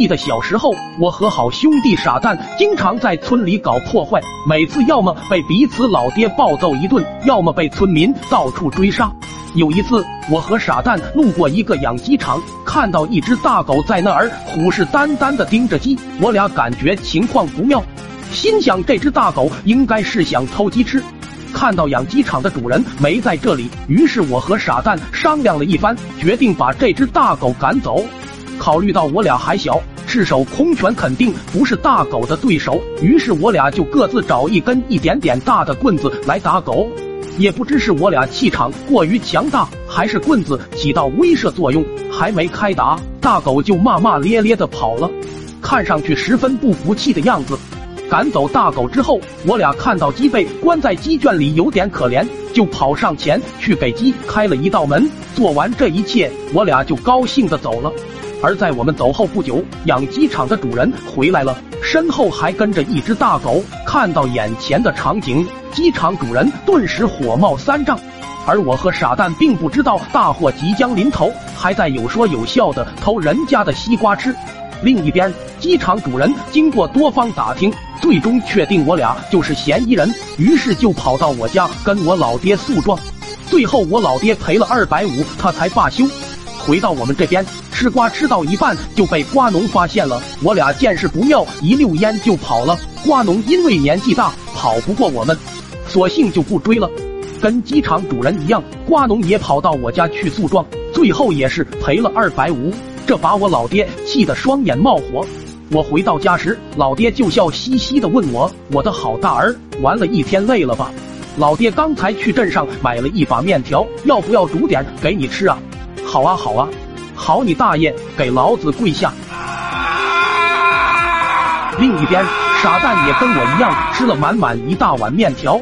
记得小时候，我和好兄弟傻蛋经常在村里搞破坏，每次要么被彼此老爹暴揍一顿，要么被村民到处追杀。有一次，我和傻蛋路过一个养鸡场，看到一只大狗在那儿虎视眈眈的盯着鸡，我俩感觉情况不妙，心想这只大狗应该是想偷鸡吃。看到养鸡场的主人没在这里，于是我和傻蛋商量了一番，决定把这只大狗赶走。考虑到我俩还小，赤手空拳肯定不是大狗的对手，于是我俩就各自找一根一点点大的棍子来打狗。也不知是我俩气场过于强大，还是棍子起到威慑作用，还没开打，大狗就骂骂咧咧的跑了，看上去十分不服气的样子。赶走大狗之后，我俩看到鸡被关在鸡圈里，有点可怜，就跑上前去给鸡开了一道门。做完这一切，我俩就高兴的走了。而在我们走后不久，养鸡场的主人回来了，身后还跟着一只大狗。看到眼前的场景，鸡场主人顿时火冒三丈。而我和傻蛋并不知道大祸即将临头，还在有说有笑的偷人家的西瓜吃。另一边，鸡场主人经过多方打听，最终确定我俩就是嫌疑人，于是就跑到我家跟我老爹诉状。最后我老爹赔了二百五，他才罢休。回到我们这边，吃瓜吃到一半就被瓜农发现了。我俩见势不妙，一溜烟就跑了。瓜农因为年纪大，跑不过我们，索性就不追了。跟鸡场主人一样，瓜农也跑到我家去诉状，最后也是赔了二百五。这把我老爹气得双眼冒火。我回到家时，老爹就笑嘻嘻的问我：“我的好大儿，玩了一天累了吧？”老爹刚才去镇上买了一把面条，要不要煮点给你吃啊？好啊好啊，好你大爷，给老子跪下！另一边，傻蛋也跟我一样吃了满满一大碗面条。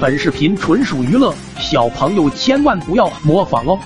本视频纯属娱乐，小朋友千万不要模仿哦。